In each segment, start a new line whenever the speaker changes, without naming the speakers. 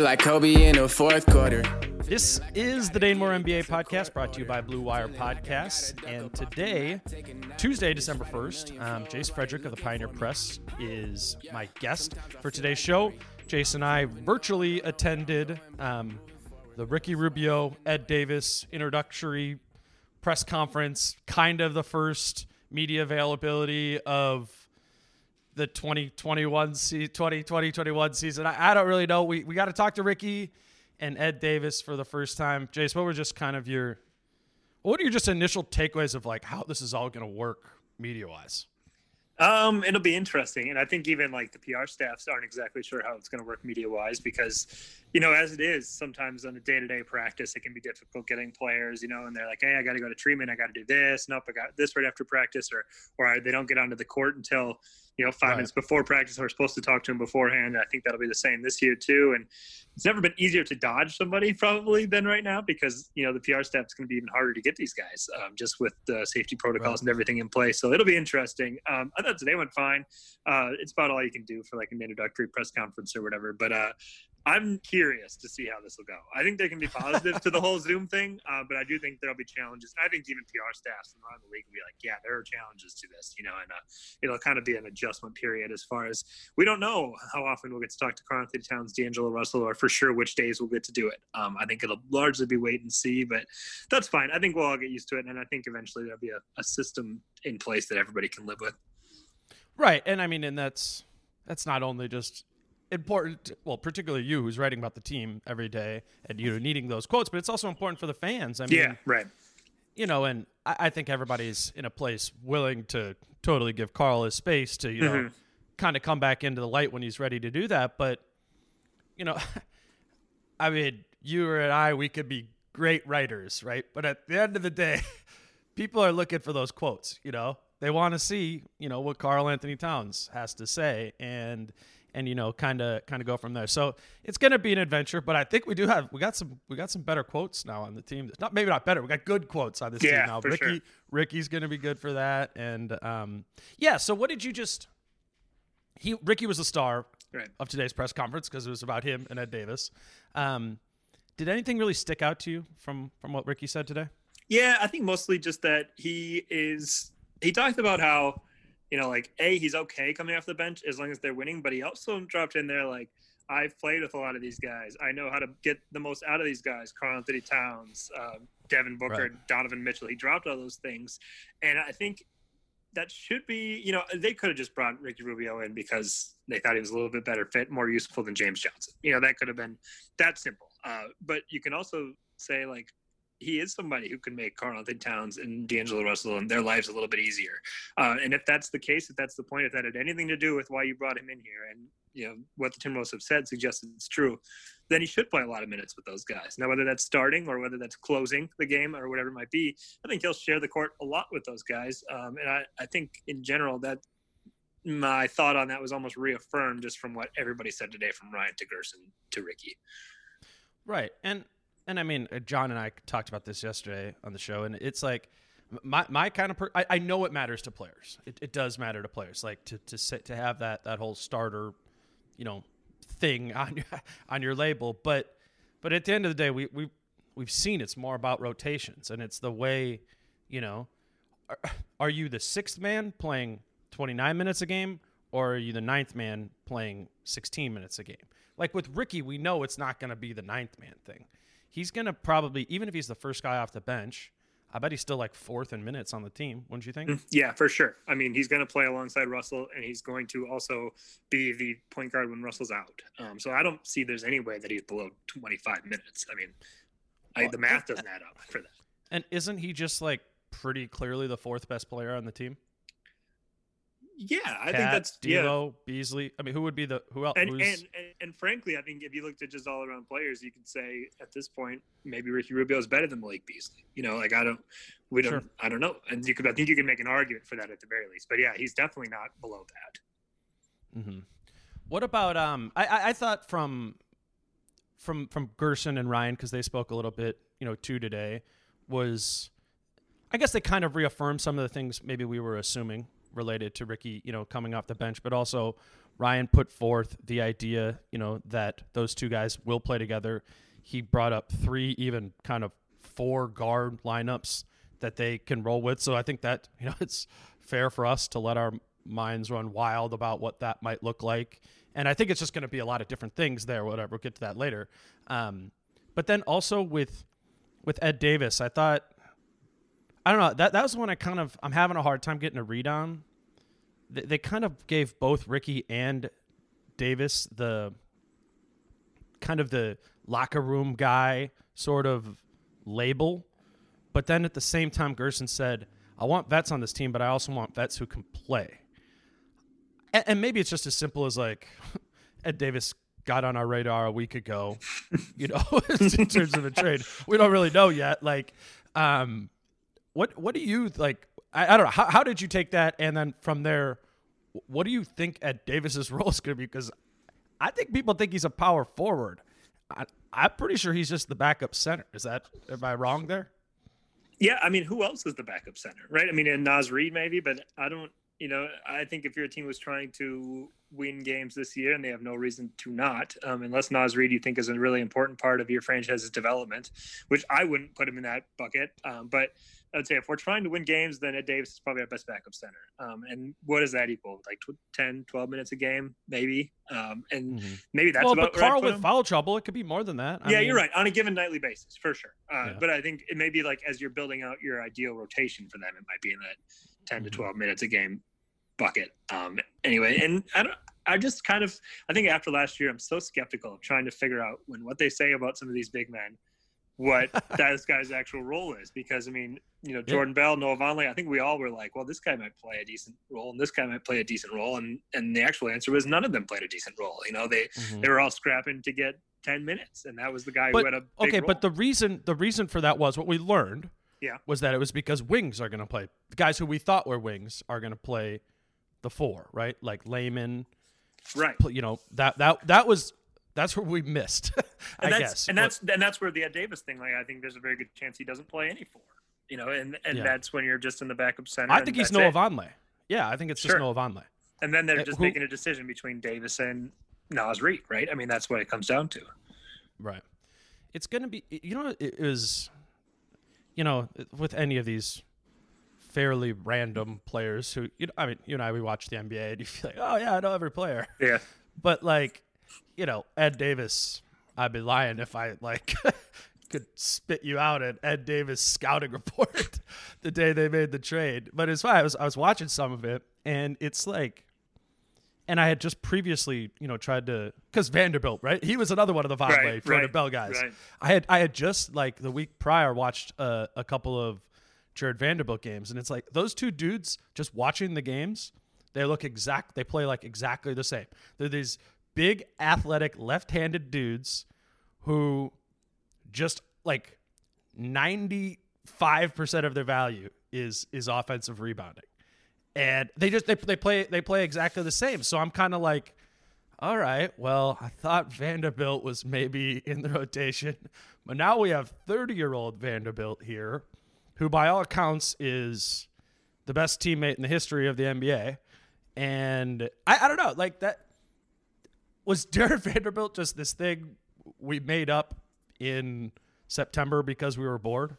Like Kobe in the fourth quarter.
This is the Dane Moore NBA podcast brought to you by Blue Wire Podcasts. And today, Tuesday, December 1st, um, Jace Frederick of the Pioneer Press is my guest for today's show. Jace and I virtually attended um, the Ricky Rubio, Ed Davis introductory press conference, kind of the first media availability of the 2021 se- 2021 season. I, I don't really know. We we got to talk to Ricky and Ed Davis for the first time. Jace, what were just kind of your what are your just initial takeaways of like how this is all going to work media wise?
Um, it'll be interesting, and I think even like the PR staffs aren't exactly sure how it's going to work media wise because, you know, as it is, sometimes on a day to day practice, it can be difficult getting players, you know, and they're like, hey, I got to go to treatment, I got to do this, nope, I got this right after practice, or or they don't get onto the court until you know, five right. minutes before practice. We're supposed to talk to him beforehand. I think that'll be the same this year too. And it's never been easier to dodge somebody probably than right now because you know the PR is going to be even harder to get these guys um, just with the safety protocols right. and everything in place. So it'll be interesting. Um, I thought today went fine. Uh, it's about all you can do for like an introductory press conference or whatever. But uh, I'm curious to see how this will go. I think they can be positive to the whole Zoom thing, uh, but I do think there'll be challenges. I think even PR staffs around the league will be like, yeah, there are challenges to this, you know, and uh, it'll kind of be an adjustment period as far as we don't know how often we'll get to talk to Karl-Anthony Towns, D'Angelo Russell, or for sure which days we'll get to do it. Um, I think it'll largely be wait and see, but that's fine. I think we'll all get used to it, and I think eventually there'll be a, a system in place that everybody can live with.
Right, and I mean, and that's that's not only just important well particularly you who's writing about the team every day and you know needing those quotes but it's also important for the fans. I mean
yeah right.
you know and i, I think everybody's in a place willing to totally give karl his space to you know mm-hmm. kind of come back into the light when he's ready to do that but you know i mean you and i we could be great writers right? But at the end of the day people are looking for those quotes you know? They want to see you know what karl anthony towns has to say and and you know kind of kind of go from there. So it's going to be an adventure, but I think we do have we got some we got some better quotes now on the team. Not maybe not better, we got good quotes on this
yeah,
team now. Ricky
sure.
Ricky's going to be good for that, and um, yeah. So what did you just? He Ricky was the star
right.
of today's press conference because it was about him and Ed Davis. Um, did anything really stick out to you from from what Ricky said today?
Yeah, I think mostly just that he is. He talked about how, you know, like a he's okay coming off the bench as long as they're winning, but he also dropped in there like I've played with a lot of these guys. I know how to get the most out of these guys. Karl Anthony Towns, uh, Devin Booker,
Right.
Donovan Mitchell. He dropped all those things, and I think that should be. You know, they could have just brought Ricky Rubio in because they thought he was a little bit better fit, more useful than James Johnson. You know, that could have been that simple. Uh, but you can also say like he is somebody who can make Karl-Anthony Towns and D'Angelo Russell and their lives a little bit easier. Uh, and if that's the case, if that's the point, if that had anything to do with why you brought him in here, and you know what the Timberwolves have said suggests it's true, then he should play a lot of minutes with those guys. Now, whether that's starting or whether that's closing the game or whatever it might be, I think he'll share the court a lot with those guys. Um, and I, I think in general that my thought on that was almost reaffirmed just from what everybody said today, from Ryan to Gersson to Ricky.
Right. And and I mean, uh, John and I talked about this yesterday on the show, and it's like my my kind of per- I, I know it matters to players. It, it does matter to players, like to to sit to have that that whole starter, you know, thing on your on your label. But but at the end of the day, we we we've seen it's more about rotations, and it's the way, you know, are, are you the sixth man playing 29 minutes a game, or are you the ninth man playing 16 minutes a game? Like with Ricky, we know it's not going to be the ninth man thing. He's going to probably, even if he's the first guy off the bench, I bet he's still like fourth in minutes on the team, wouldn't you think?
Yeah, for sure. I mean, he's going to play alongside Russell, and he's going to also be the point guard when Russell's out. Um, so I don't see there's any way that he's below 25 minutes. I mean, I, the math doesn't add up for that.
And isn't he just like pretty clearly the fourth best player on the team?
Yeah, I think that's yeah.
Beasley. I mean, who would be the who else?
And, and, and and frankly, I think if you looked at just all around players, you could say at this point maybe Ricky Rubio is better than Malik Beasley. You know, like I don't, we don't,
Sure.
I don't know. And you could, I think you can make an argument for that at the very least. But yeah, he's definitely not below that.
hmm What about um? I, I I thought from from from Gersson and Ryan because they spoke a little bit, you know, too today was, I guess they kind of reaffirmed some of the things maybe we were assuming related to Ricky, you know, coming off the bench, but also Ryan put forth the idea, you know, that those two guys will play together. He brought up three, even kind of four guard lineups that they can roll with. So I think that you know it's fair for us to let our minds run wild about what that might look like. And I think it's just going to be a lot of different things there. Whatever, we'll get to that later. Um, but then also with with Ed Davis, I thought I don't know that that was one I kind of I'm having a hard time getting a read on. They, they kind of gave both Ricky and Davis the kind of the locker room guy sort of label, but then at the same time, Gersson said, "I want vets on this team, but I also want vets who can play." And, and maybe it's just as simple as like Ed Davis got on our radar a week ago, you know, in terms of a trade. We don't really know yet. Like, um, what what do you like? I, I don't know. How, how did you take that? And then from there, what do you think Ed Davis's role is going to be? Because I think people think he's a power forward. I, I'm pretty sure he's just the backup center. Is that am I wrong there?
Yeah, I mean, who else is the backup center, right? I mean, and Naz Reid maybe, but I don't. You know, I think if your team was trying to win games this year, and they have no reason to not, um, unless Naz Reid you think is a really important part of your franchise's development, which I wouldn't put him in that bucket. Um, but I would say if we're trying to win games, then Ed Davis is probably our best backup center. Um, and what does that equal? Like tw- 10, 12 minutes a game, maybe. Um, and maybe that's
well,
about
but
Karl
with
him.
foul trouble, it could be more than that. I
yeah,
mean,
you're right. On a given nightly basis, for sure. Uh,
Yeah.
But I think it may be like as you're building out your ideal rotation for them, it might be in that 10 to
Mhm.
12 minutes a game bucket. Um, anyway, and I don't. I just kind of. I think after last year, I'm so skeptical of trying to figure out when what they say about some of these big men, what this guy's actual role is. Because I mean, you know,
Yeah.
Jordan Bell, Noah Vonleh. I think we all were like, well, this guy might play a decent role, and this guy might play a decent role, and and the actual answer was none of them played a decent role. You know, they
Mhm.
they were all scrapping to get 10 minutes and that was the guy
But
who had a
okay,
role.
but the reason the reason for that was what we learned.
Yeah.
Was that it was because wings are going to play. The guys who we thought were wings are going to play the four, right? Like Layman,
right
you know that that that was that's where we missed. I
and
guess.
and that's and that's where the Ed Davis thing like I think there's a very good chance he doesn't play any four you know and and
Yeah.
that's when you're just in the backup center
I think he's Noah. Vonleh. Yeah, I think it's just
Sure.
Noah Vonleh.
and then they're
Uh,
just
who-
making a decision between Davis and Naz Reid, right? I mean, that's what it comes down to.
Right. It's going to be, you know, it was, you know, with any of these fairly random players who, you know, I mean, you and I, we watch the NBA and you feel like, oh, yeah, I know every player.
Yeah.
But like, you know, Ed Davis, I'd be lying if I like could spit you out at Ed Davis scouting report the day they made the trade. But it's fine. I was I was watching some of it and it's like and I had just previously, you know, tried to because Vanderbilt, right? He was another one of the Vonleh
Right,
Jordan
right,
Bell guys.
right.
I had I had just like the week prior watched uh, a couple of Jarred Vanderbilt games, and it's like those two dudes just watching the games. They look exact. They play like exactly the same. They're these big, athletic, left-handed dudes who just like ninety-five percent of their value is is offensive rebounding, and they just they they play they play exactly the same. So I'm kind of like, all right, well, I thought Vanderbilt was maybe in the rotation, but now we have 30 year old Vanderbilt here, who by all accounts is the best teammate in the history of the NBA. And I, I don't know, like that was Jarred Vanderbilt just this thing we made up in September because we were bored?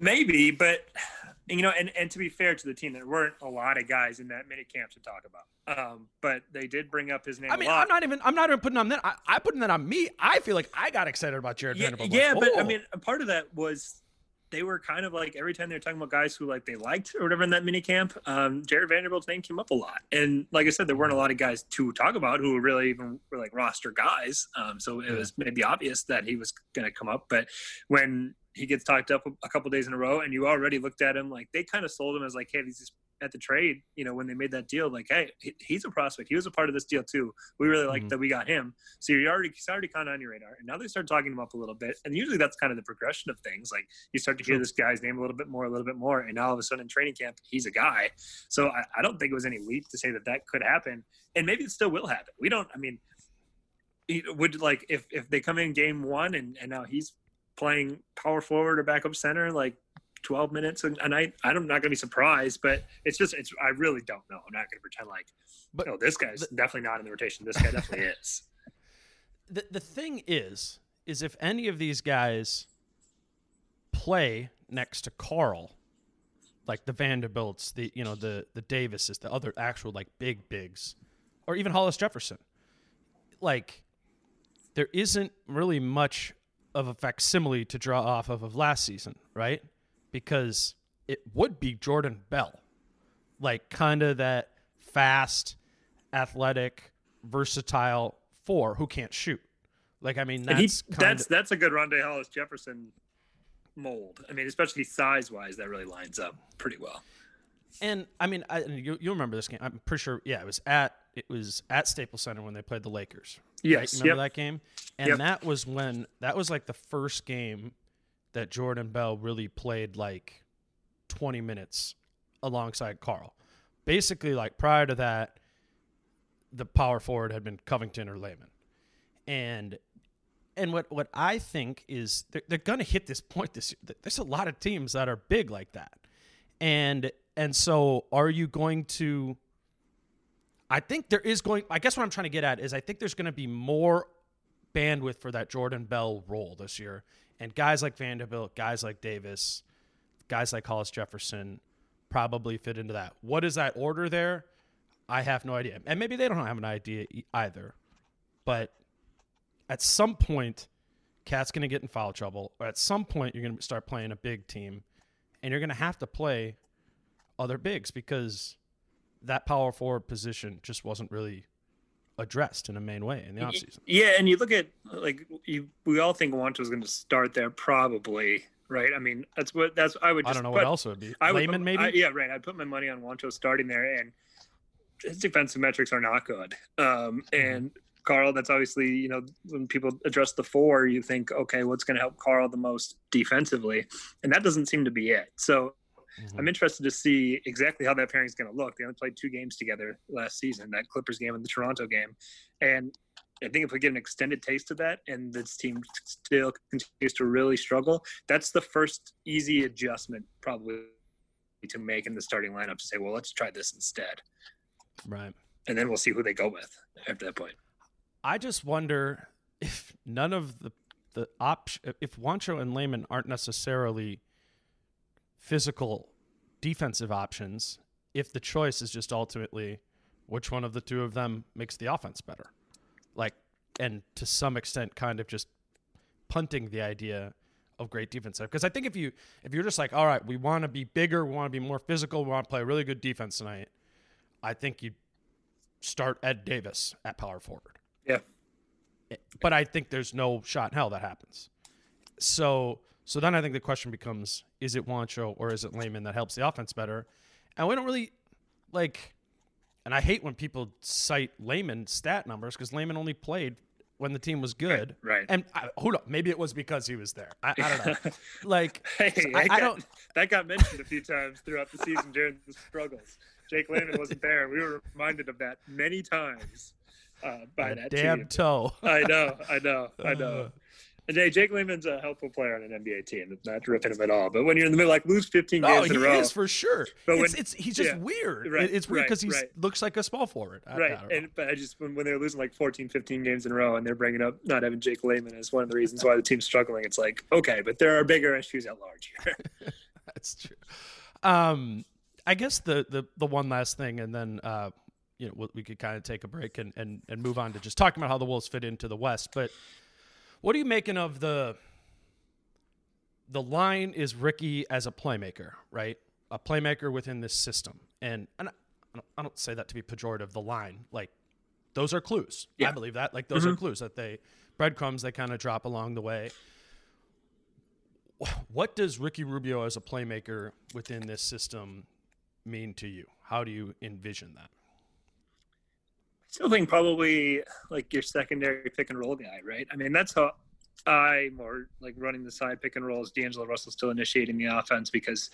Maybe, but you know, and, and to be fair to the team, there weren't a lot of guys in that mini camp to talk about. Um, but they did bring up his name.
I mean,
lot.
I'm not even I'm not even putting on that. I, I putting that on me. I feel like I got excited about Jarred
yeah,
Vanderbilt.
yeah,
Like,
but I
oh.
mean, a part of that was they were kind of like every time they were talking about guys who like they liked or whatever in that mini camp, um, Jarred Vanderbilt's name came up a lot. And like I said, there weren't a lot of guys to talk about who were really even were like roster guys. Um, so it was maybe obvious that he was going to come up. But when he gets talked up a couple days in a row, and you already looked at him like they kind of sold him as like, hey, he's just at the trade. You know, when they made that deal, like, hey, he's a prospect. He was a part of this deal too. We really like
Mhm.
that we got him. So you're already he's already kind of on your radar. And now they start talking him up a little bit, and usually that's kind of the progression of things. Like you start to hear this guy's name a little bit more, a little bit more, and now all of a sudden in training camp, he's a guy. So I, I don't think it was any leap to say that that could happen, and maybe it still will happen. We don't. I mean, would like if if they come in game one and and now he's playing power forward or backup center like 12 minutes a, night i'm not going to be surprised but it's just it's i really don't know. I'm not going to pretend like
But
no this guy's definitely not in the rotation. This guy definitely is.
The the thing is, is if any of these guys play next to Karl, like the Vanderbilts, the you know the the Davises, the other actual like big bigs, or even Hollis Jefferson, like there isn't really much of a facsimile to draw off of of last season, right? Because it would be Jordan Bell, like kind of that fast, athletic, versatile four who can't shoot. Like I mean,
he,
that's kind
that's
of
that's a good Rondae Hollis Jefferson mold i mean especially size wise that really lines up pretty well
and I mean, I, you you remember this game? I'm pretty sure. Yeah, it was at it was at Staples Center when they played the Lakers. right?
Yes,
You remember
yep.
that game? And
Yep.
that was when that was like the first game that Jordan Bell really played like 20 minutes alongside Karl. Basically, like prior to that, the power forward had been Covington or Layman, and and what what I think is they're, they're going to hit this point this year. There's a lot of teams that are big like that, and and so are you going to? I think there is going. I guess what I'm trying to get at is I think there's going to be more bandwidth for that Jordan Bell role this year, and guys like Vanderbilt, guys like Davis, guys like Hollis Jefferson probably fit into that. What is that order there? I have no idea, and maybe they don't have an idea either. But at some point, KAT's going to get in foul trouble, or at some point, you're going to start playing a big team, and you're going to have to play other bigs because that power forward position just wasn't really addressed in a main way in the offseason.
Yeah, and you look at like you, we all think Juancho's going to start there, probably, right? I mean, that's what that's I would. Just, I
don't know what else it would be.
I would
Layman,
put-
maybe?
I- yeah, right. I'd put my money on Wanto starting there, and his defensive metrics are not good. Um, and Karl, that's obviously you know when people address the four, you think, okay, what's going to help Karl the most defensively, and that doesn't seem to be it. So.
Mhm.
I'm interested to see exactly how that pairing is going to look. They only played two games together last season, that Clippers game and the Toronto game. And I think if we get an extended taste of that and this team still continues to really struggle, that's the first easy adjustment probably to make in the starting lineup to say, well, let's try this instead.
Right.
And then we'll see who they go with after that point.
I just wonder if none of the the option if Juancho and Layman aren't necessarily physical defensive options, if the choice is just ultimately which one of the two of them makes the offense better. Like and to some extent kind of just punting the idea of great defense because I think if you if you're just like all right we want to be bigger we want to be more physical we want to play a really good defense tonight I think you start Ed Davis at power forward
Yeah.
but I think there's no shot in hell that happens so so then I think the question becomes is it Juancho or is it Layman that helps the offense better and we don't really like and I hate when people cite Layman stat numbers because Layman only played when the team was good.
Right.
And I, hold up, maybe it was because he was there. I, I don't know. like,
Hey,
so
that,
I, I
got,
don't.
that got mentioned a few times throughout the season during the struggles. Jake Layman wasn't there. We were reminded of that many times uh, by
a
that
damn
team.
toe.
I know, I know, I
Uh.
know. And hey, Jake Layman's a helpful player on an NBA team. Not ripping him at all, but when you're in the middle, like lose 15
No,
games in a row, Oh, he
is for sure.
But
it's,
when-
it's he's just
yeah,
weird.
right,
it's weird
right,
because he
right.
looks like a small forward. I- I
right?
don't.
And but I just when, when they're losing like 14, 15 games in a row, and they're bringing up not having Jake Layman as one of the reasons why the team's struggling, it's like okay, but there are bigger issues at large here.
That's true. Um, I guess the the the one last thing, and then uh, you know we- we could kind of take a break and, and and move on to just talking about how the Wolves fit into the West. But what are you making of the the line? Is Ricky as a playmaker, right? A playmaker within this system, and and I don't, I don't say that to be pejorative. The line, like those are clues. I believe that. Like those are mm-hmm. clues that they breadcrumbs they kind of drop along the way what does Ricky Rubio as a playmaker within this system mean to you? How do you envision that?
Still think probably like your secondary pick and roll guy, right? I mean, that's how I more like running the side pick and rolls. D'Angelo Russell still initiating the offense because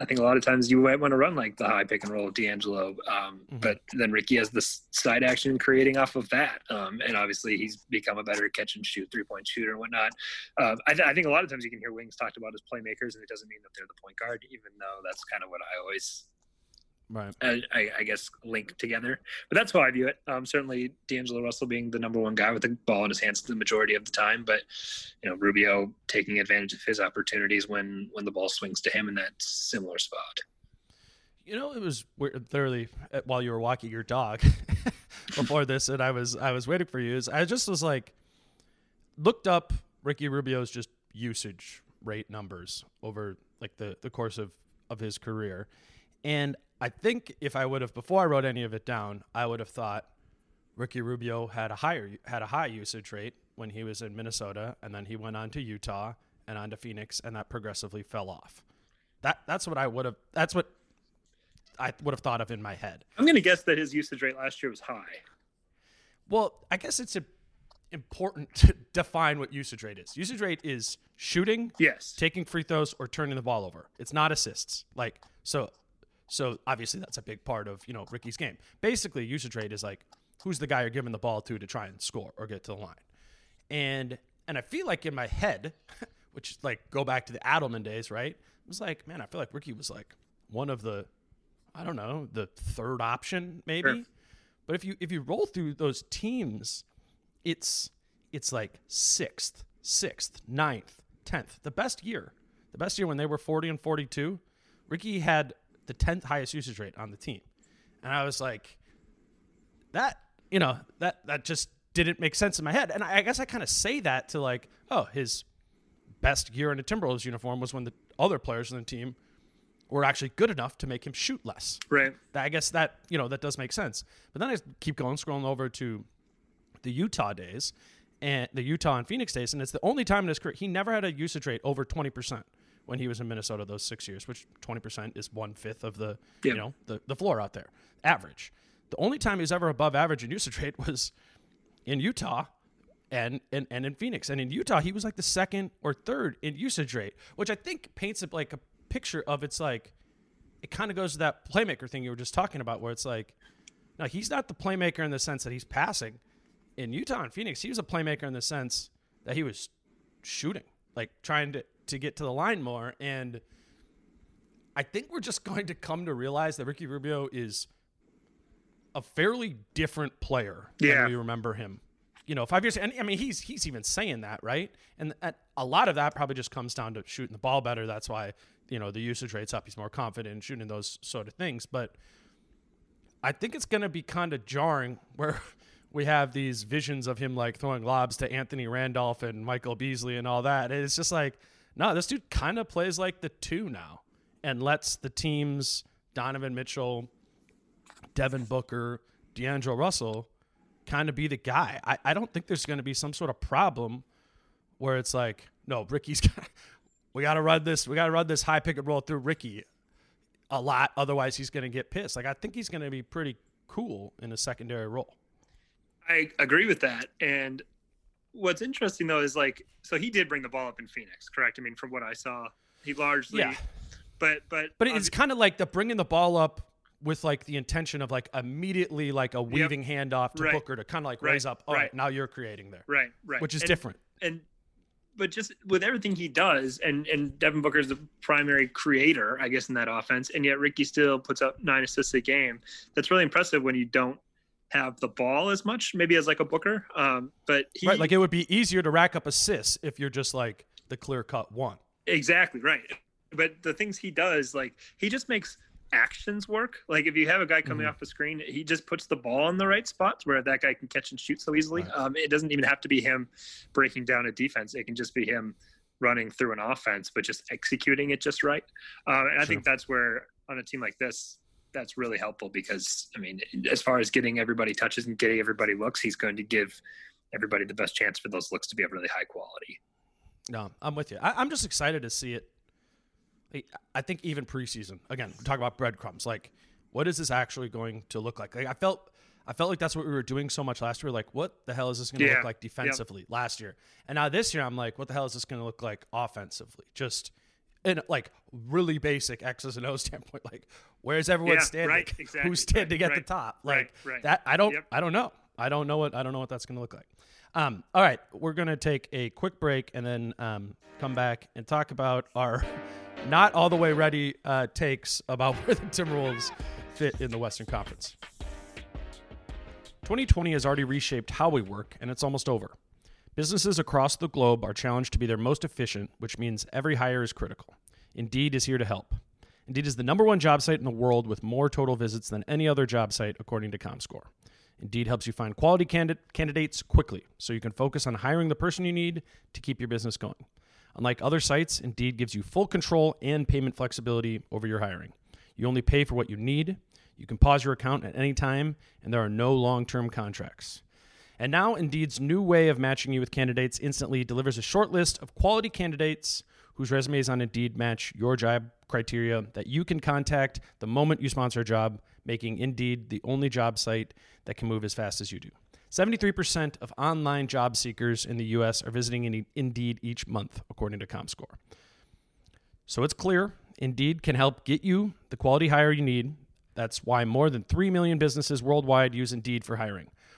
I think a lot of times you might want to run like the high pick and roll of D'Angelo, um,
Mhm.
but then Ricky has this side action creating off of that, um, and obviously he's become a better catch and shoot three point shooter and whatnot. Um, I, th- I think a lot of times you can hear wings talked about as playmakers, and it doesn't mean that they're the point guard, even though that's kind of what I always
Right.
I, I, I guess link together. But that's how I view it. Um, certainly D'Angelo Russell being the number one guy with the ball in his hands the majority of the time, but you know Rubio taking advantage of his opportunities when when the ball swings to him in that similar spot.
You know, it was weird, literally uh, while you were walking your dog before this, and I was I was waiting for you. Is I just was like looked up Ricky Rubio's just usage rate numbers over like the the course of of his career, and I think if I would have before I wrote any of it down, I would have thought Ricky Rubio had a higher had a high usage rate when he was in Minnesota, and then he went on to Utah and on to Phoenix, and that progressively fell off. That that's what I would have. That's what I would have thought of in my head.
I'm going to guess that his usage rate last year was high.
Well, I guess it's a, important to define what usage rate is. Usage rate is shooting,
Yes.
taking free throws, or turning the ball over. It's not assists. Like so, so obviously that's a big part of you know Ricky's game. Basically, usage rate is like who's the guy you're giving the ball to to try and score or get to the line. And and I feel like in my head, which like go back to the Adelman days, right? It was like, man, I feel like Ricky was like one of the, I don't know, the third option maybe.
Sure.
But if you if you roll through those teams, it's it's like sixth, sixth, ninth, tenth. The best year, the best year when they were forty and forty two, Ricky had the tenth highest usage rate on the team, and I was like, that you know that that just didn't make sense in my head. And I, I guess I kind of say that to like, oh, his best year in a Timberwolves uniform was when the other players in the team were actually good enough to make him shoot less.
Right.
I guess that you know that does make sense. But then I keep going, scrolling over to the Utah days and the Utah and Phoenix days, and it's the only time in his career he never had a usage rate over twenty percent when he was in Minnesota those six years, which twenty percent is one fifth of the
Yeah.
you know the, the floor out there average. The only time he was ever above average in usage rate was in Utah and, and and in Phoenix. And in Utah, he was like the second or third in usage rate, which I think paints it like a picture of it's like it kind of goes to that playmaker thing you were just talking about, where it's like, no, he's not the playmaker in the sense that he's passing. In Utah and Phoenix, he was a playmaker in the sense that he was shooting, like trying to, to get to the line more. And I think we're just going to come to realize that Ricky Rubio is a fairly different player
Yeah.
than we remember him you know, five years. And I mean, he's he's even saying that, right? And, and a lot of that probably just comes down to shooting the ball better. That's why you know the usage rate's up. He's more confident in shooting those sort of things. But I think it's going to be kind of jarring where we have these visions of him like throwing lobs to Anthony Randolph and Michael Beasley and all that. It's just like, no, this dude kind of plays like the two now and lets the teams Donovan Mitchell, Devin Booker, D'Angelo Russell kind of be the guy. I, I don't think there's going to be some sort of problem where it's like, no, Ricky's got, we got to run this, we got to run this high pick and roll through Ricky a lot. Otherwise, he's going to get pissed. Like, I think he's going to be pretty cool in a secondary role.
I agree with that. And what's interesting though is like, so he did bring the ball up in Phoenix, correct? I mean, from what I saw, he largely,
yeah.
but, but,
but it's kind of like the bringing the ball up with like the intention of like immediately like a weaving yep. handoff to
right.
Booker to kind of like right. raise up. All right. right, now you're creating there.
Right, right.
Which is
and,
different.
And but just with everything he does, and and Devin Booker is the primary creator, I guess, in that offense, and yet Ricky still puts up nine assists a game. That's really impressive when you don't have the ball as much, maybe as like a Booker. Um, but he,
right, like it would be easier to rack up assists if you're just like the clear cut one.
Exactly right. But the things he does, like he just makes actions work. Like if you have a guy coming mm-hmm. off the screen, he just puts the ball in the right spots where that guy can catch and shoot so easily. Right. Um, it doesn't even have to be him breaking down a defense. It can just be him running through an offense, but just executing it just right. Um, and I think that's where on a team like this, that's really helpful because I mean, as far as getting everybody touches and getting everybody looks, he's going to give everybody the best chance for those looks to be of really high quality.
No, I'm with you. I, I'm just excited to see it I think even preseason, again, we talk about breadcrumbs. Like, what is this actually going to look like? Like, I felt, I felt like that's what we were doing so much last year. Like, what the hell is this going to yeah. look like defensively yep. last year? And now this year, I'm like, what the hell is this going to look like offensively? Just in like really basic X's and O's standpoint. Like, where's everyone
yeah,
standing?
Right, exactly,
Who's standing
right,
at the top? Like
right,
that. I don't. Yep. I don't know. I don't know what. I don't know what that's going to look like. Um, all right, we're gonna take a quick break and then um, come back and talk about our not all the way ready uh, takes about where the Timberwolves fit in the Western Conference. 2020 has already reshaped how we work, and it's almost over. Businesses across the globe are challenged to be their most efficient, which means every hire is critical. Indeed is here to help. Indeed is the number one job site in the world with more total visits than any other job site, according to ComScore. Indeed helps you find quality candidates quickly so you can focus on hiring the person you need to keep your business going. Unlike other sites, Indeed gives you full control and payment flexibility over your hiring. You only pay for what you need. You can pause your account at any time, and there are no long term contracts. And now, Indeed's new way of matching you with candidates instantly delivers a short list of quality candidates whose resumes on Indeed match your job criteria that you can contact the moment you sponsor a job, making Indeed the only job site that can move as fast as you do. 73% of online job seekers in the US are visiting Indeed each month, according to ComScore. So it's clear Indeed can help get you the quality hire you need. That's why more than 3 million businesses worldwide use Indeed for hiring.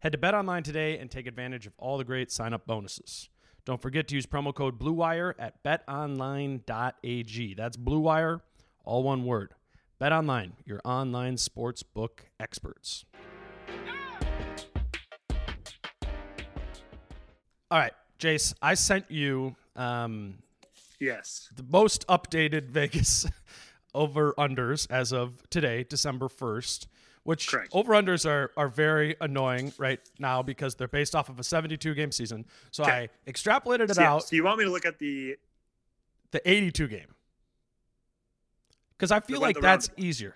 Head to Bet Online today and take advantage of all the great sign up bonuses. Don't forget to use promo code BLUEWIRE at betonline.ag. That's BLUEWIRE, all one word. Bet Online, your online sports book experts. All right, Jace, I sent you um,
Yes.
The most updated Vegas over unders as of today, December 1st, which over unders are, are very annoying right now because they're based off of a 72 game season. So okay. I extrapolated it
so,
out.
So you want me to look at the
the 82 game. because I feel like that's
roundabout.
easier.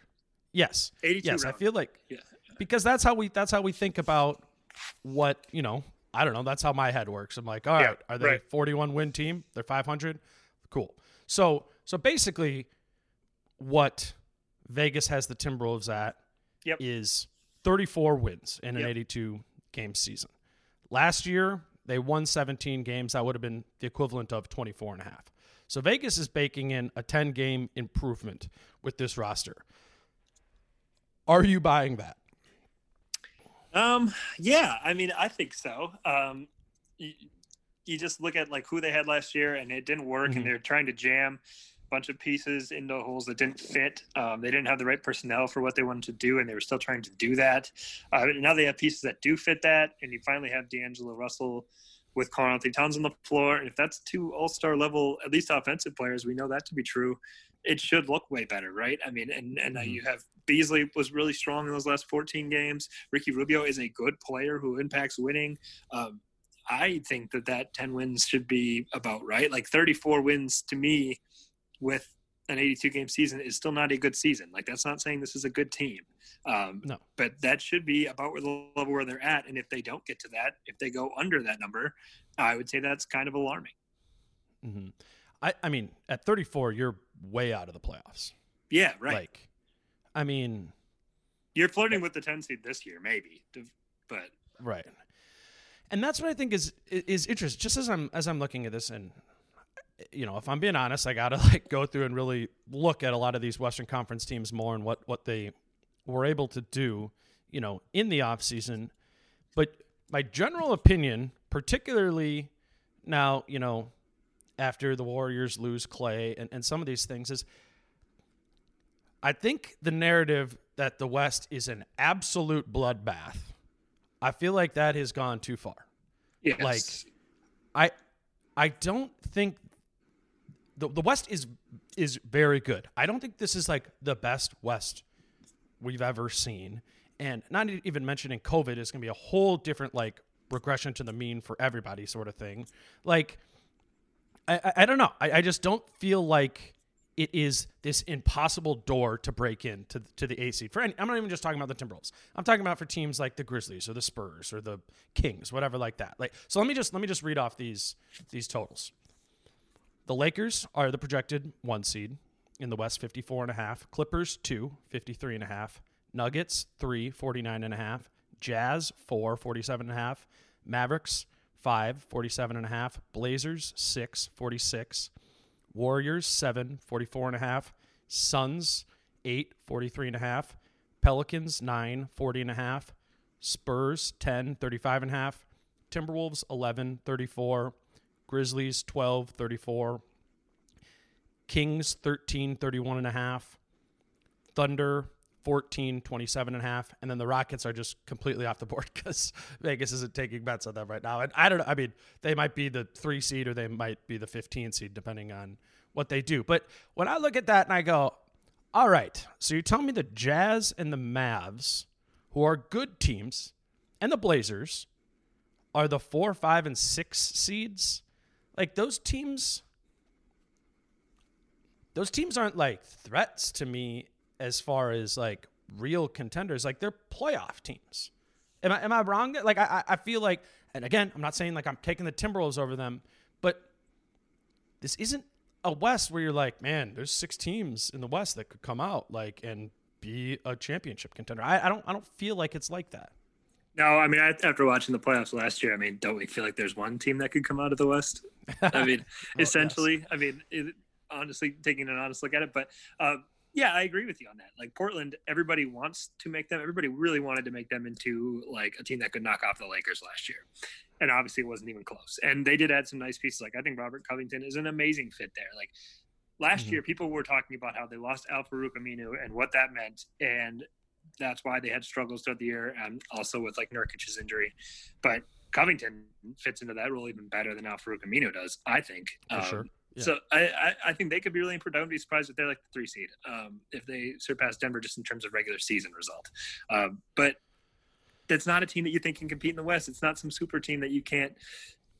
Yes,
82
yes, I feel like
Yeah.
because that's how we that's how we think about what you know. I don't know. That's how my head works. I'm like, all right,
Yeah,
are they
right.
41 win team? They're 500. Cool. So so basically, what Vegas has the Timberwolves at
Yep.
is 34 wins in an
Yep.
82 game season. Last year, they won 17 games. That would have been the equivalent of 24 and a half. So Vegas is baking in a 10 game improvement with this roster. Are you buying that?
Um, yeah, I mean, I think so. Um, you, you just look at like who they had last year, and it didn't work,
Mhm.
and they're trying to jam bunch of pieces into holes that didn't fit. Um, they didn't have the right personnel for what they wanted to do, and they were still trying to do that. Uh, now they have pieces that do fit that, and you finally have D'Angelo Russell with Carl Anthony Towns on the floor. And if that's two All Star level, at least offensive players, we know that to be true. It should look way better, right? I mean, and and
Mhm.
you have Beasley was really strong in those last 14 games. Ricky Rubio is a good player who impacts winning. Um, I think that that 10 wins should be about right. Like 34 wins to me with an 82 game season is still not a good season. Like that's not saying this is a good team. Um,
No.
but that should be about where the level where they're at. And if they don't get to that, if they go under that number, I would say that's kind of alarming.
hmm I, I mean, at 34, you're way out of the playoffs.
Yeah, right.
Like, I mean,
You're flirting with the 10 seed this year, maybe, but
right. And that's what I think is is interesting. Just as I'm as I'm looking at this, and you know, if I'm being honest, I gotta like go through and really look at a lot of these Western Conference teams more and what what they were able to do, you know, in the off season. But my general opinion, particularly now, you know, after the Warriors lose Clay and, and some of these things, is I think the narrative that the West is an absolute bloodbath. I feel like that has gone too far.
yes.
Like, I I don't think the the West is is very good. I don't think this is like the best West we've ever seen. And not even mentioning COVID is going to be a whole different like regression to the mean for everybody sort of thing. Like I I, I don't know. I, I just don't feel like it is this impossible door to break in to, to the eight seed. For any, I'm not even just talking about the Timberwolves. I'm talking about for teams like the Grizzlies or the Spurs or the Kings, whatever like that. Like so, let me just let me just read off these these totals. The Lakers are the projected one seed in the West, 54 and a half. Clippers, two, 53 and a half. Nuggets, three, 49 and a half. Jazz, four, 47 and a half. Mavericks, five, 47 and a half. Blazers, six, 46. Warriors, seven, 44 and a half. Suns, eight, 43 and a half. Pelicans, nine, 40 and a half. Spurs, 10, 35 and a half. Timberwolves, 11, 34. Grizzlies 12 34 Kings 13 31 and a half. Thunder 14 27 and a half. And then the Rockets are just completely off the board cuz Vegas isn't taking bets on them right now. And I don't know I mean they might be the 3 seed or they might be the 15 seed depending on what they do. But when I look at that and I go all right so you tell me the Jazz and the Mavs who are good teams and the Blazers are the 4 5 and 6 seeds like those teams those teams aren't like threats to me as far as like real contenders. Like they're playoff teams. Am i, am I wrong? Like I, I feel like and again i'm not saying like i'm taking the timberwolves over them but this isn't a west where you're like man there's six teams in the west that could come out like and be a championship contender. I, I don't i don't feel like it's like that
No, I mean, I, after watching the playoffs last year, I mean, don't we feel like there's one team that could come out of the West? I mean,
yes.
essentially, I mean, it, honestly, taking an honest look at it, but um, yeah, I agree with you on that. Like Portland, everybody wants to make them. Everybody really wanted to make them into like a team that could knock off the Lakers last year, and obviously, it wasn't even close. And they did add some nice pieces. Like I think Robert Covington is an amazing fit there. Like last
Mhm.
year, people were talking about how they lost Al Farouk Aminu and what that meant, and that's why they had struggles throughout the year, and also with like Nurkic's injury. But Covington fits into that role even better than Al-Farouq Aminu does, I think.
for
Um,
sure Yeah.
So I, I, I think they could be really important. I wouldn't be surprised if they're like the three seed, um, if they surpass Denver just in terms of regular season result. Um, but that's not a team that you think can compete in the West. It's not some super team that you can't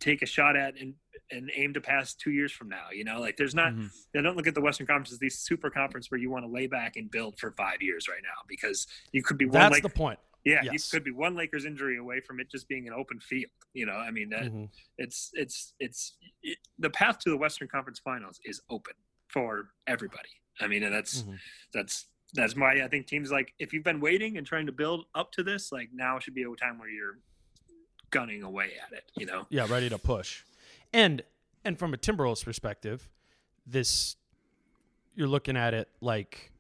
take a shot at and and aim to pass two years from now. You know, like there's not. Mm-hmm. I don't look at the Western Conference as these super conference where you want to lay back and build for five years right now because you could be one.
That's
like,
the point.
Yeah, yes. you could be one Lakers injury away from it just being an open field. You know, I mean, that, mm-hmm. it's it's it's it, the path to the Western Conference Finals is open for everybody. I mean, and that's mm-hmm. that's that's why I think teams like if you've been waiting and trying to build up to this, like now should be a time where you're gunning away at it. You know?
Yeah, ready to push. And and from a Timberwolves perspective, this you're looking at it like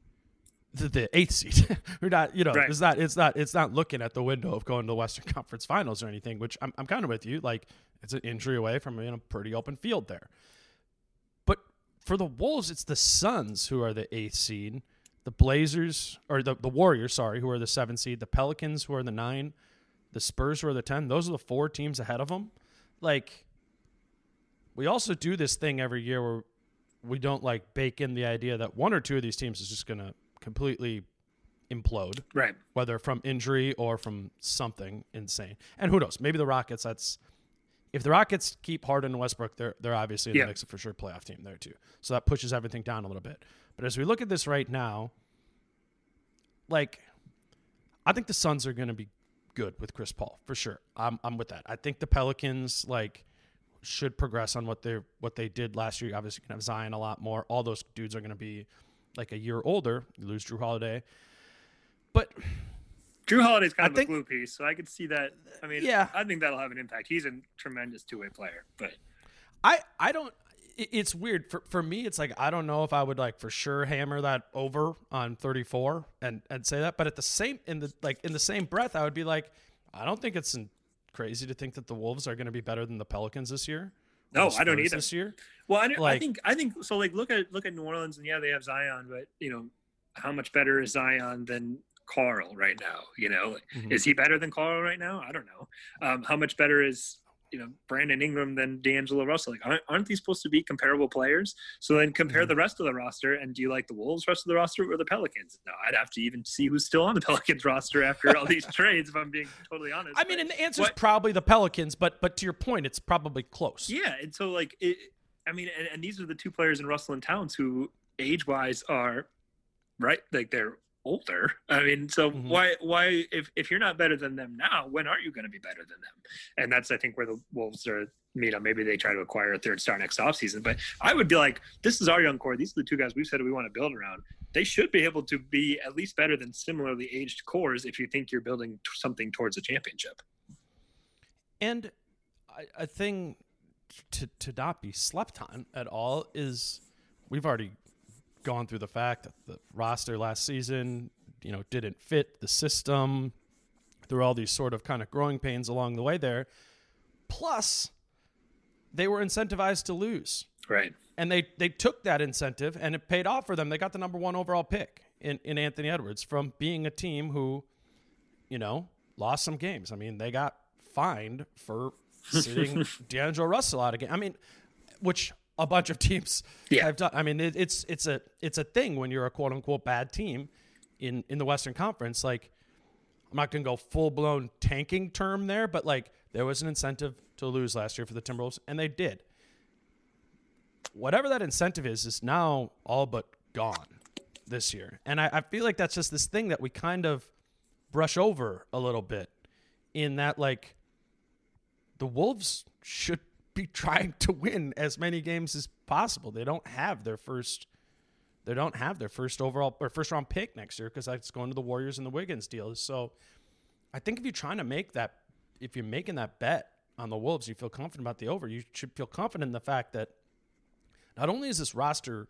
the, the eighth seed. We're not, you know, right. it's not, it's not, it's not looking at the window of going to the Western Conference Finals or anything. Which I'm, I'm kind of with you. Like it's an injury away from know a pretty open field there. But for the Wolves, it's the Suns who are the eighth seed, the Blazers or the the Warriors, sorry, who are the seventh seed, the Pelicans who are the nine, the Spurs were the ten. Those are the four teams ahead of them. Like we also do this thing every year where we don't like bake in the idea that one or two of these teams is just going to completely implode.
Right.
Whether from injury or from something insane. And who knows? Maybe the Rockets, that's if the Rockets keep Harden and Westbrook, they're they're obviously in yeah. the mix for sure playoff team there too. So that pushes everything down a little bit. But as we look at this right now, like I think the Suns are gonna be good with Chris Paul for sure. I'm I'm with that. I think the Pelicans like should progress on what they what they did last year. Obviously, you can have Zion a lot more. All those dudes are going to be like a year older. You lose Jrue Holiday, but
Jrue Holiday's kind I of think, a glue piece, so I could see that. I mean, yeah, I think that'll have an impact. He's a tremendous two way player, but
I I don't. It's weird for for me. It's like I don't know if I would like for sure hammer that over on 34 and and say that, but at the same in the like in the same breath, I would be like, I don't think it's crazy to think that the Wolves are going to be better than the Pelicans this year?
No, I don't either.
This year,
well, I, like, I, think I think so. Like, look at look at New Orleans, and yeah, they have Zion, but you know, how much better is Zion than Karl right now? You know, mm-hmm. is he better than Karl right now? I don't know. Um, how much better is you know Brandon Ingram than D'Angelo Russell. Like, aren't, aren't these supposed to be comparable players? So then compare mm-hmm. the rest of the roster. And do you like the Wolves rest of the roster or the Pelicans? No, I'd have to even see who's still on the Pelicans roster after all these trades. If I'm being totally honest.
I mean, but and the answer is probably the Pelicans, but but to your point, it's probably close.
Yeah, and so like, it, I mean, and, and these are the two players in Russell and Towns who age wise are right like they're older. I mean, so mm-hmm. why why if if you're not better than them now, when are you going to be better than them? And that's I think where the Wolves are meet up. Maybe they try to acquire a third star next offseason. But I would be like, this is our young core. These are the two guys we've said we want to build around. They should be able to be at least better than similarly aged cores if you think you're building something towards a championship.
And a thing to to not be slept on at all is we've already gone through the fact that the roster last season, you know, didn't fit the system. through all these sort of kind of growing pains along the way there. Plus, they were incentivized to lose.
Right.
And they they took that incentive and it paid off for them. They got the number one overall pick in, in Anthony Edwards from being a team who, you know, lost some games. I mean, they got fined for sitting D'Angelo Russell out again. I mean, which a bunch of teams yeah. have done. I mean, it, it's it's a it's a thing when you're a quote unquote bad team in in the Western Conference. Like, I'm not going to go full blown tanking term there, but like there was an incentive to lose last year for the Timberwolves, and they did. Whatever that incentive is, is now all but gone this year, and I, I feel like that's just this thing that we kind of brush over a little bit. In that, like, the Wolves should be trying to win as many games as possible. They don't have their first they don't have their first overall or first round pick next year because that's going to the Warriors and the Wiggins deal. So I think if you're trying to make that if you're making that bet on the Wolves, you feel confident about the over, you should feel confident in the fact that not only is this roster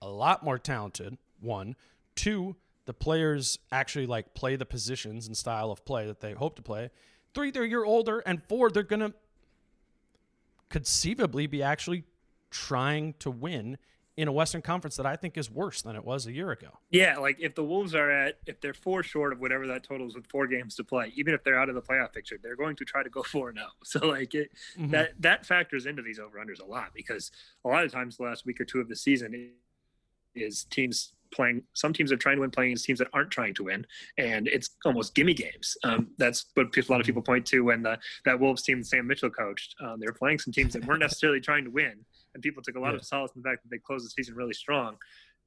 a lot more talented, one, two, the players actually like play the positions and style of play that they hope to play. Three, they're a year older, and four, they're gonna conceivably be actually trying to win in a Western Conference that I think is worse than it was a year ago.
Yeah, like if the Wolves are at if they're four short of whatever that totals with four games to play, even if they're out of the playoff picture, they're going to try to go four now. So like it mm-hmm. that that factors into these over unders a lot because a lot of times the last week or two of the season is teams playing. Some teams are trying to win, playing against teams that aren't trying to win, and it's almost gimme games. Um, that's what a lot of people point to when the that Wolves team Sam Mitchell coached. Um, they were playing some teams that weren't necessarily trying to win, and people took a lot yeah. of solace in the fact that they closed the season really strong.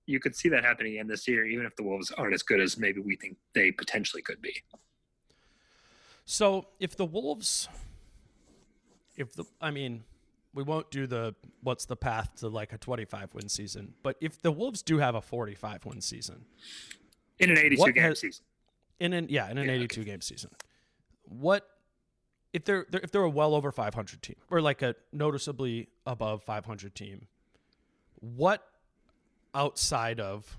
You could see that happening again this year, even if the Wolves aren't as good as maybe we think they potentially could be.
So if the Wolves, if the, I mean, we won't do the what's the path to like a 25 win season, but if the Wolves do have a 45 win season
in an 82 game has, season,
in an yeah, in an yeah, 82 okay. game season, what if they're, they're if they're a well over 500 team or like a noticeably above 500 team, what outside of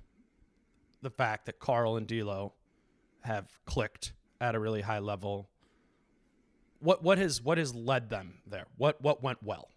the fact that Karl and D'Lo have clicked at a really high level what what has what has led them there? What what went well?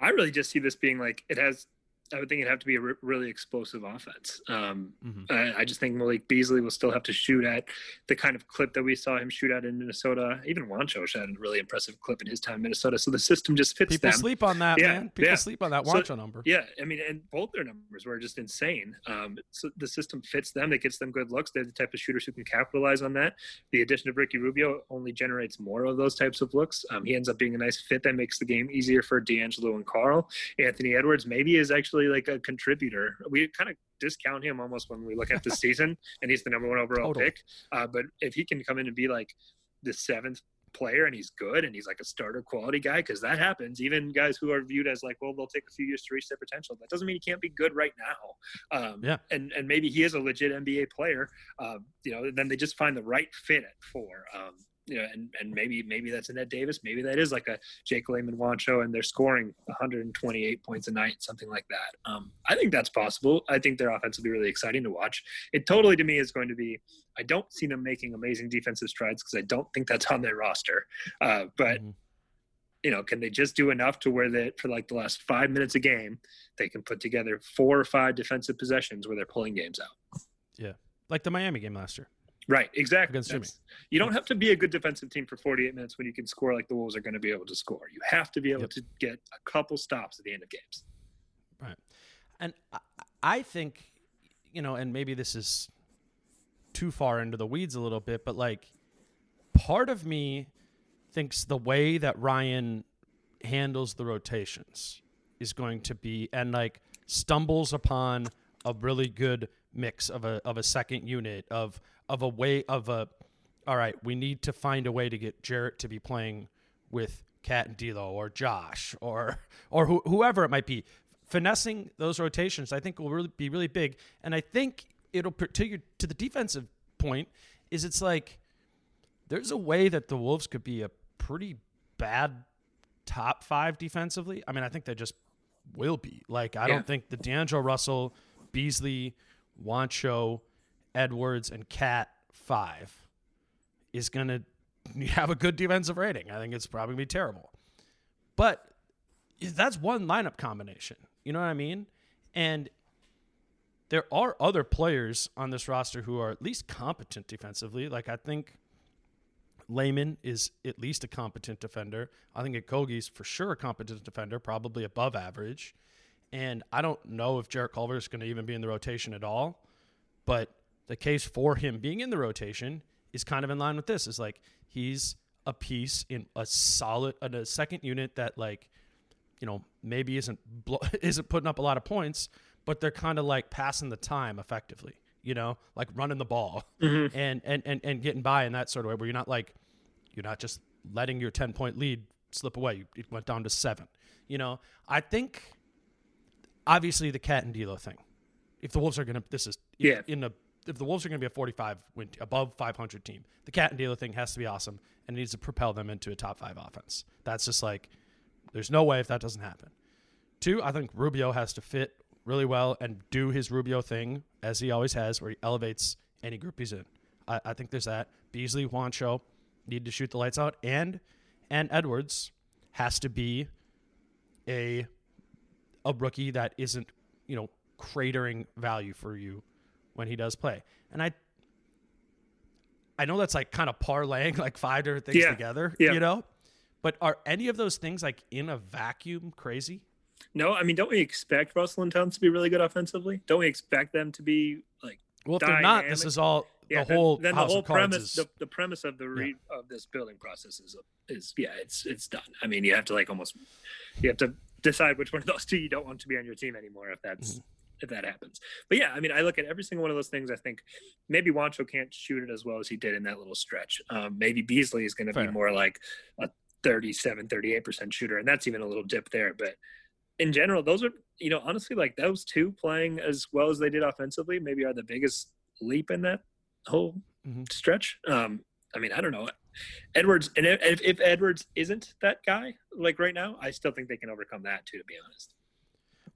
I really just see this being like it has I would think it'd have to be a re- really explosive offense. Um, mm-hmm. I, I, just think Malik Beasley will still have to shoot at the kind of clip that we saw him shoot at in Minnesota. Even Juancho shot a really impressive clip in his time in Minnesota. So the system just fits
People
them.
sleep on that, yeah, man. People yeah. sleep on that Juancho so, number.
Yeah, I mean, and both their numbers were just insane. Um, so the system fits them. It gets them good looks. They're the type of shooters who can capitalize on that. The addition of Ricky Rubio only generates more of those types of looks. Um, he ends up being a nice fit that makes the game easier for D'Angelo and Karl. Anthony Edwards maybe is actually like a contributor. We kind of discount him almost when we look at the season, and he's the number one overall pick. Uh, but if he can come in and be like the seventh player and he's good and he's like a starter quality guy because that happens even guys who are viewed as like well they'll take a few years to reach their potential that doesn't mean he can't be good right now um,
yeah
and and maybe he is a legit nba player um, you know then they just find the right fit at four um, you know, and, and maybe maybe that's a Ed Davis, maybe that is like a Jake Layman Juancho, and they're scoring 128 points a night, something like that. Um, I think that's possible. I think their offense will be really exciting to watch. It totally to me is going to be. I don't see them making amazing defensive strides because I don't think that's on their roster. Uh, but mm-hmm. you know, can they just do enough to where that for like the last five minutes a game, they can put together four or five defensive possessions where they're pulling games out?
Yeah, like the Miami game last year.
Right, exactly. You don't have to be a good defensive team for 48 minutes when you can score like the Wolves are going to be able to score. You have to be able yep. to get a couple stops at the end of games.
Right. And I think, you know, and maybe this is too far into the weeds a little bit, but like part of me thinks the way that Ryan handles the rotations is going to be, and like stumbles upon a really good mix of a of a second unit of of a way of a all right, we need to find a way to get Jarrett to be playing with KAT and D'Lo or Josh or or wh- whoever it might be. Finessing those rotations, I think, will really be really big. And I think it'll to your, to the defensive point is it's like there's a way that the Wolves could be a pretty bad top five defensively. I mean, I think they just will be. Like, I yeah. don't think the D'Angelo Russell, Beasley, Juancho, Edwards, and KAT five is going to have a good defensive rating. I think it's probably going to be terrible. But that's one lineup combination. You know what I mean? And there are other players on this roster who are at least competent defensively. Like I think Layman is at least a competent defender. I think Okogie's for sure a competent defender, probably above average. And I don't know if Jarrett Culver is going to even be in the rotation at all. But the case for him being in the rotation is kind of in line with this. Is like he's a piece in a solid, in a second unit that like, you know, maybe isn't isn't putting up a lot of points, but they're kind of like passing the time effectively. You know, like running the ball mm-hmm. and, and and and getting by in that sort of way, where you're not like, you're not just letting your ten point lead slip away. It went down to seven. You know, I think obviously the KAT and D'Lo thing. If the Wolves are gonna, this is
yeah.
in the if the Wolves are going to be a 45 win above 500 team, the KAT and D'Lo thing has to be awesome and it needs to propel them into a top five offense. That's just like there's no way if that doesn't happen. Two, I think Rubio has to fit really well and do his Rubio thing as he always has, where he elevates any group he's in. I, I think there's that. Beasley, Juancho need to shoot the lights out, and and Edwards has to be a a rookie that isn't you know cratering value for you when he does play. And I I know that's like kind of parlaying like five different things
yeah.
together,
yeah.
you know? But are any of those things like in a vacuum crazy?
No, I mean, don't we expect Russell and Towns to be really good offensively? Don't we expect them to be like
Well, if they're not, this is all
yeah,
the whole
then, then the whole premise
is.
the, the premise of the re, of this building process is is yeah it's it's done i mean you have to like almost you have to decide which one of those two you don't want to be on your team anymore if that's
Mm-hmm.
if that happens but yeah i mean i look at every single one of those things i think maybe Juancho can't shoot it as well as he did in that little stretch um, maybe beasley is going to be more like a 37 38% shooter and that's even a little dip there but in general those are you know honestly like those two playing as well as they did offensively maybe are the biggest leap in that whole
Mhm.
stretch. Um, I mean, I don't know. Edwards, and if, if Edwards isn't that guy, like right now, I still think they can overcome that too. To be honest,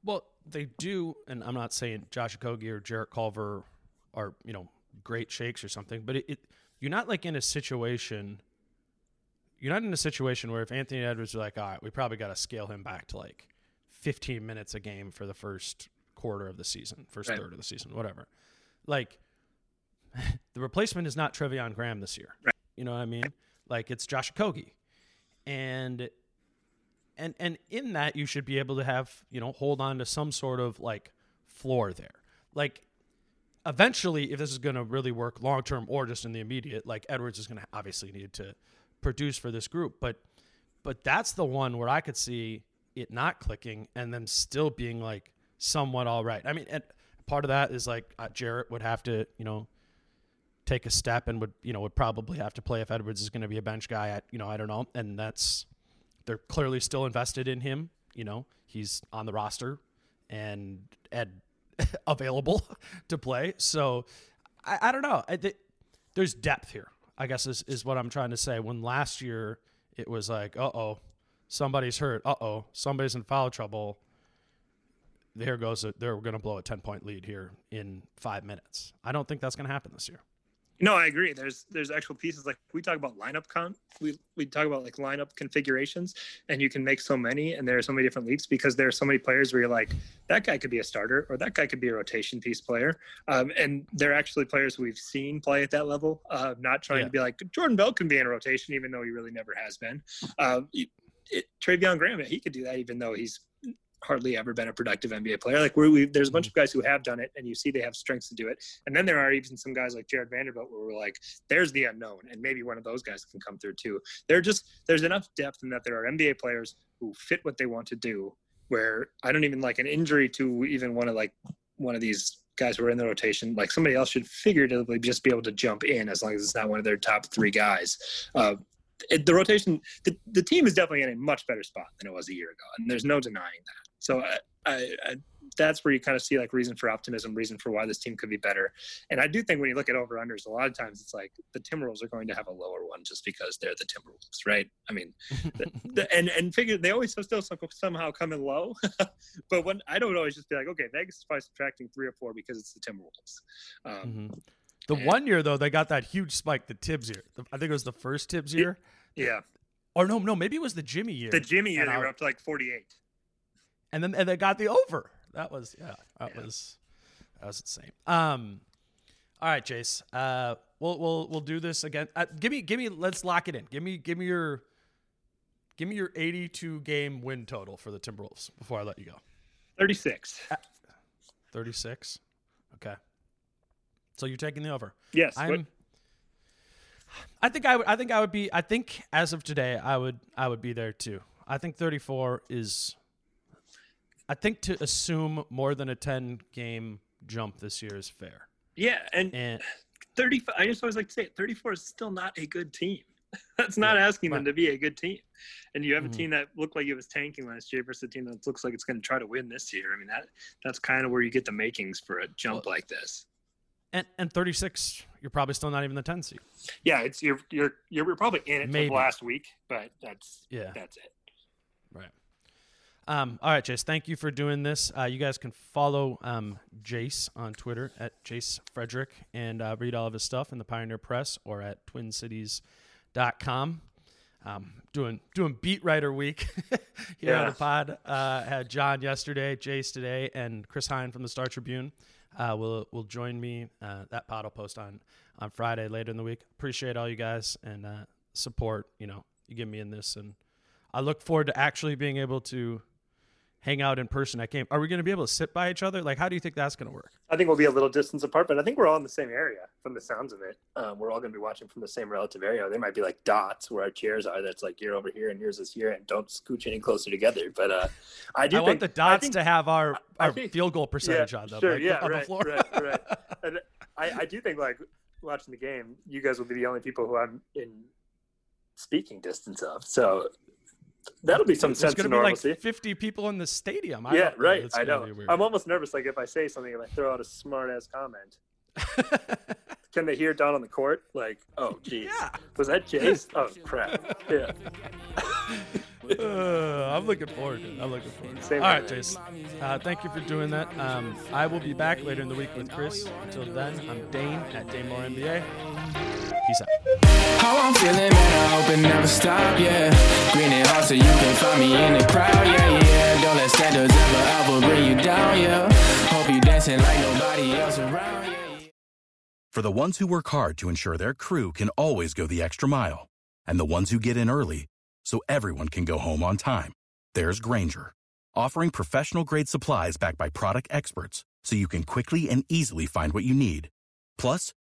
Well, they do, and I'm not saying Josh Okogie or Jarrett Culver are you know great shakes or something, but it, it you're not like in a situation. You're not in a situation where if Anthony Edwards are like, all right, we probably got to scale him back to like 15 minutes a game for the first quarter of the season, first
Right.
third of the season, whatever. Like the replacement is not Treveon Graham this year.
Right.
You know what I mean? Like it's Josh Okogie, and and and in that you should be able to have you know hold on to some sort of like floor there. Like eventually if this is going to really work long term or just in the immediate like edwards is going to obviously need to produce for this group. But but that's the one where i could see it not clicking and then still being like somewhat all right. I mean and part of that is like uh, jarrett would have to you know take a step and would you know would probably have to play if edwards is going to be a bench guy at you know i don't know and that's they're clearly still invested in him. You know, he's on the roster and and available to play. So I, I don't know. I, th- there's depth here. I guess is is what I'm trying to say. When last year it was like, uh oh, somebody's hurt. Uh oh, somebody's in foul trouble. There goes. A, they're going to blow a ten point lead here in five minutes. I don't think that's going to happen this year.
No, I agree. There's there's actual pieces like we talk about lineup count. We we talk about like lineup configurations, and you can make so many, and there are so many different leaps because there are so many players where you're like, that guy could be a starter, or that guy could be a rotation piece player. Um, and they're actually players we've seen play at that level. Uh, not trying
Yeah.
to be like Jordan Bell can be in a rotation, even though he really never has been. Um, it, it, Treveon Graham, he could do that, even though he's hardly ever been a productive NBA player. Like we, there's a bunch of guys who have done it, and you see they have strengths to do it. And then there are even some guys like Jarred Vanderbilt where we're like, there's the unknown, and maybe one of those guys can come through too. They're just there's enough depth in that there are NBA players who fit what they want to do. Where I don't even like an injury to even one of like one of these guys who are in the rotation. Like somebody else should figuratively just be able to jump in as long as it's not one of their top three guys. Uh, the rotation, the, the team is definitely in a much better spot than it was a year ago, and there's no denying that. So I, I, I, that's where you kind of see like reason for optimism, reason for why this team could be better. And I do think when you look at over unders, a lot of times it's like the Timberwolves are going to have a lower one just because they're the Timberwolves, right? I mean, the, the, and and figure they always still somehow come in low, but when I don't always just be like, okay, Vegas is probably subtracting three or four because it's the Timberwolves. Um,
Mhm. The one year though, they got that huge spike. The Thibs year. I think it was the first Thibs year.
Yeah,
Or no, no, maybe it was the Jimmy year.
the Jimmy year
And
they
I-
were up to like 48.
And then and they got the over. That was yeah, that
Yeah.
was that was insane. Um, all right, Jace. Uh, we'll we'll we'll do this again. Uh, give me give me. Let's lock it in. Give me give me your give me your 82 game win total for the Timberwolves before I let you go.
36.
36. Okay. So you're taking the over.
Yes.
I'm. I think I would. I think I would be. I think as of today, I would. I would be there too. I think 34 is. I think to assume more than a 10 game jump this year is fair.
yeah, and
And
35 i just always like to say it 34 is still not a good team that's not asking them to be a good team and you have
Mhm.
a team that looked like it was tanking last year versus a team that looks like it's going to try to win this year i mean that that's kind of where you get the makings for a jump like this
and and 36, you're probably still not even the 10 seed.
yeah it's you're you're you're probably in it
Maybe.
last week but that's
Yeah.
that's it
Right. Um, all right, Jace. Thank you for doing this. Uh, you guys can follow um, Jace on Twitter at Jace Frederick and uh, read all of his stuff in the Pioneer Press or at twincities.com. Um, doing doing beat writer week here on the pod. Uh, had John yesterday, Jace today, and Chris Hine from the Star Tribune uh, will will join me. Uh, that pod will post on on Friday later in the week. Appreciate all you guys and uh, support. You know, you give me in this, and I look forward to actually being able to hang out in person at game. Are we going to be able to sit by each other? Like, how do you think that's going to work?
I think we'll be a little distance apart, but I think we're all in the same area from the sounds of it. Um, we're all going to be watching from the same relative area. There might be like dots where our chairs are. That's like you're over here and yours is here, and don't scooch any closer together. But uh, I do
I
think
want the dots
think,
to have our, our
think-
field goal percentage
yeah,
on them.
Sure,
like,
yeah,
on the
right,
floor.
right, right. And I, I do think like watching the game, you guys will be the only people who I'm in speaking distance of. So that'll be some
There's
sense
going
of
to be
normalcy.
like 50 people in the stadium. I
yeah, right. I know. I'm almost nervous. Like if I say something, if I throw out a smart ass comment, can they hear down on the court? Like, oh, geez,
Yeah.
was that Jace? oh, crap. Yeah.
Uh, I'm looking forward to it. I'm looking forward. To it.
Same
All right. Jason. Uh, thank you for doing that. Um, I will be back later in the week with Chris. Until then, I'm Dane at Dane Moore NBA. Peace out.
How I'm feeling, man, I hope it never stop, yeah. Green and so you can find me in the crowd, yeah, yeah. Don't let standards ever, ever bring you down, yeah. Hope you dancing like nobody else around, yeah.
For the ones who work hard to ensure their crew can always go the extra mile, and the ones who get in early so everyone can go home on time, there's Grainger, offering professional grade supplies backed by product experts so you can quickly and easily find what you need. Plus,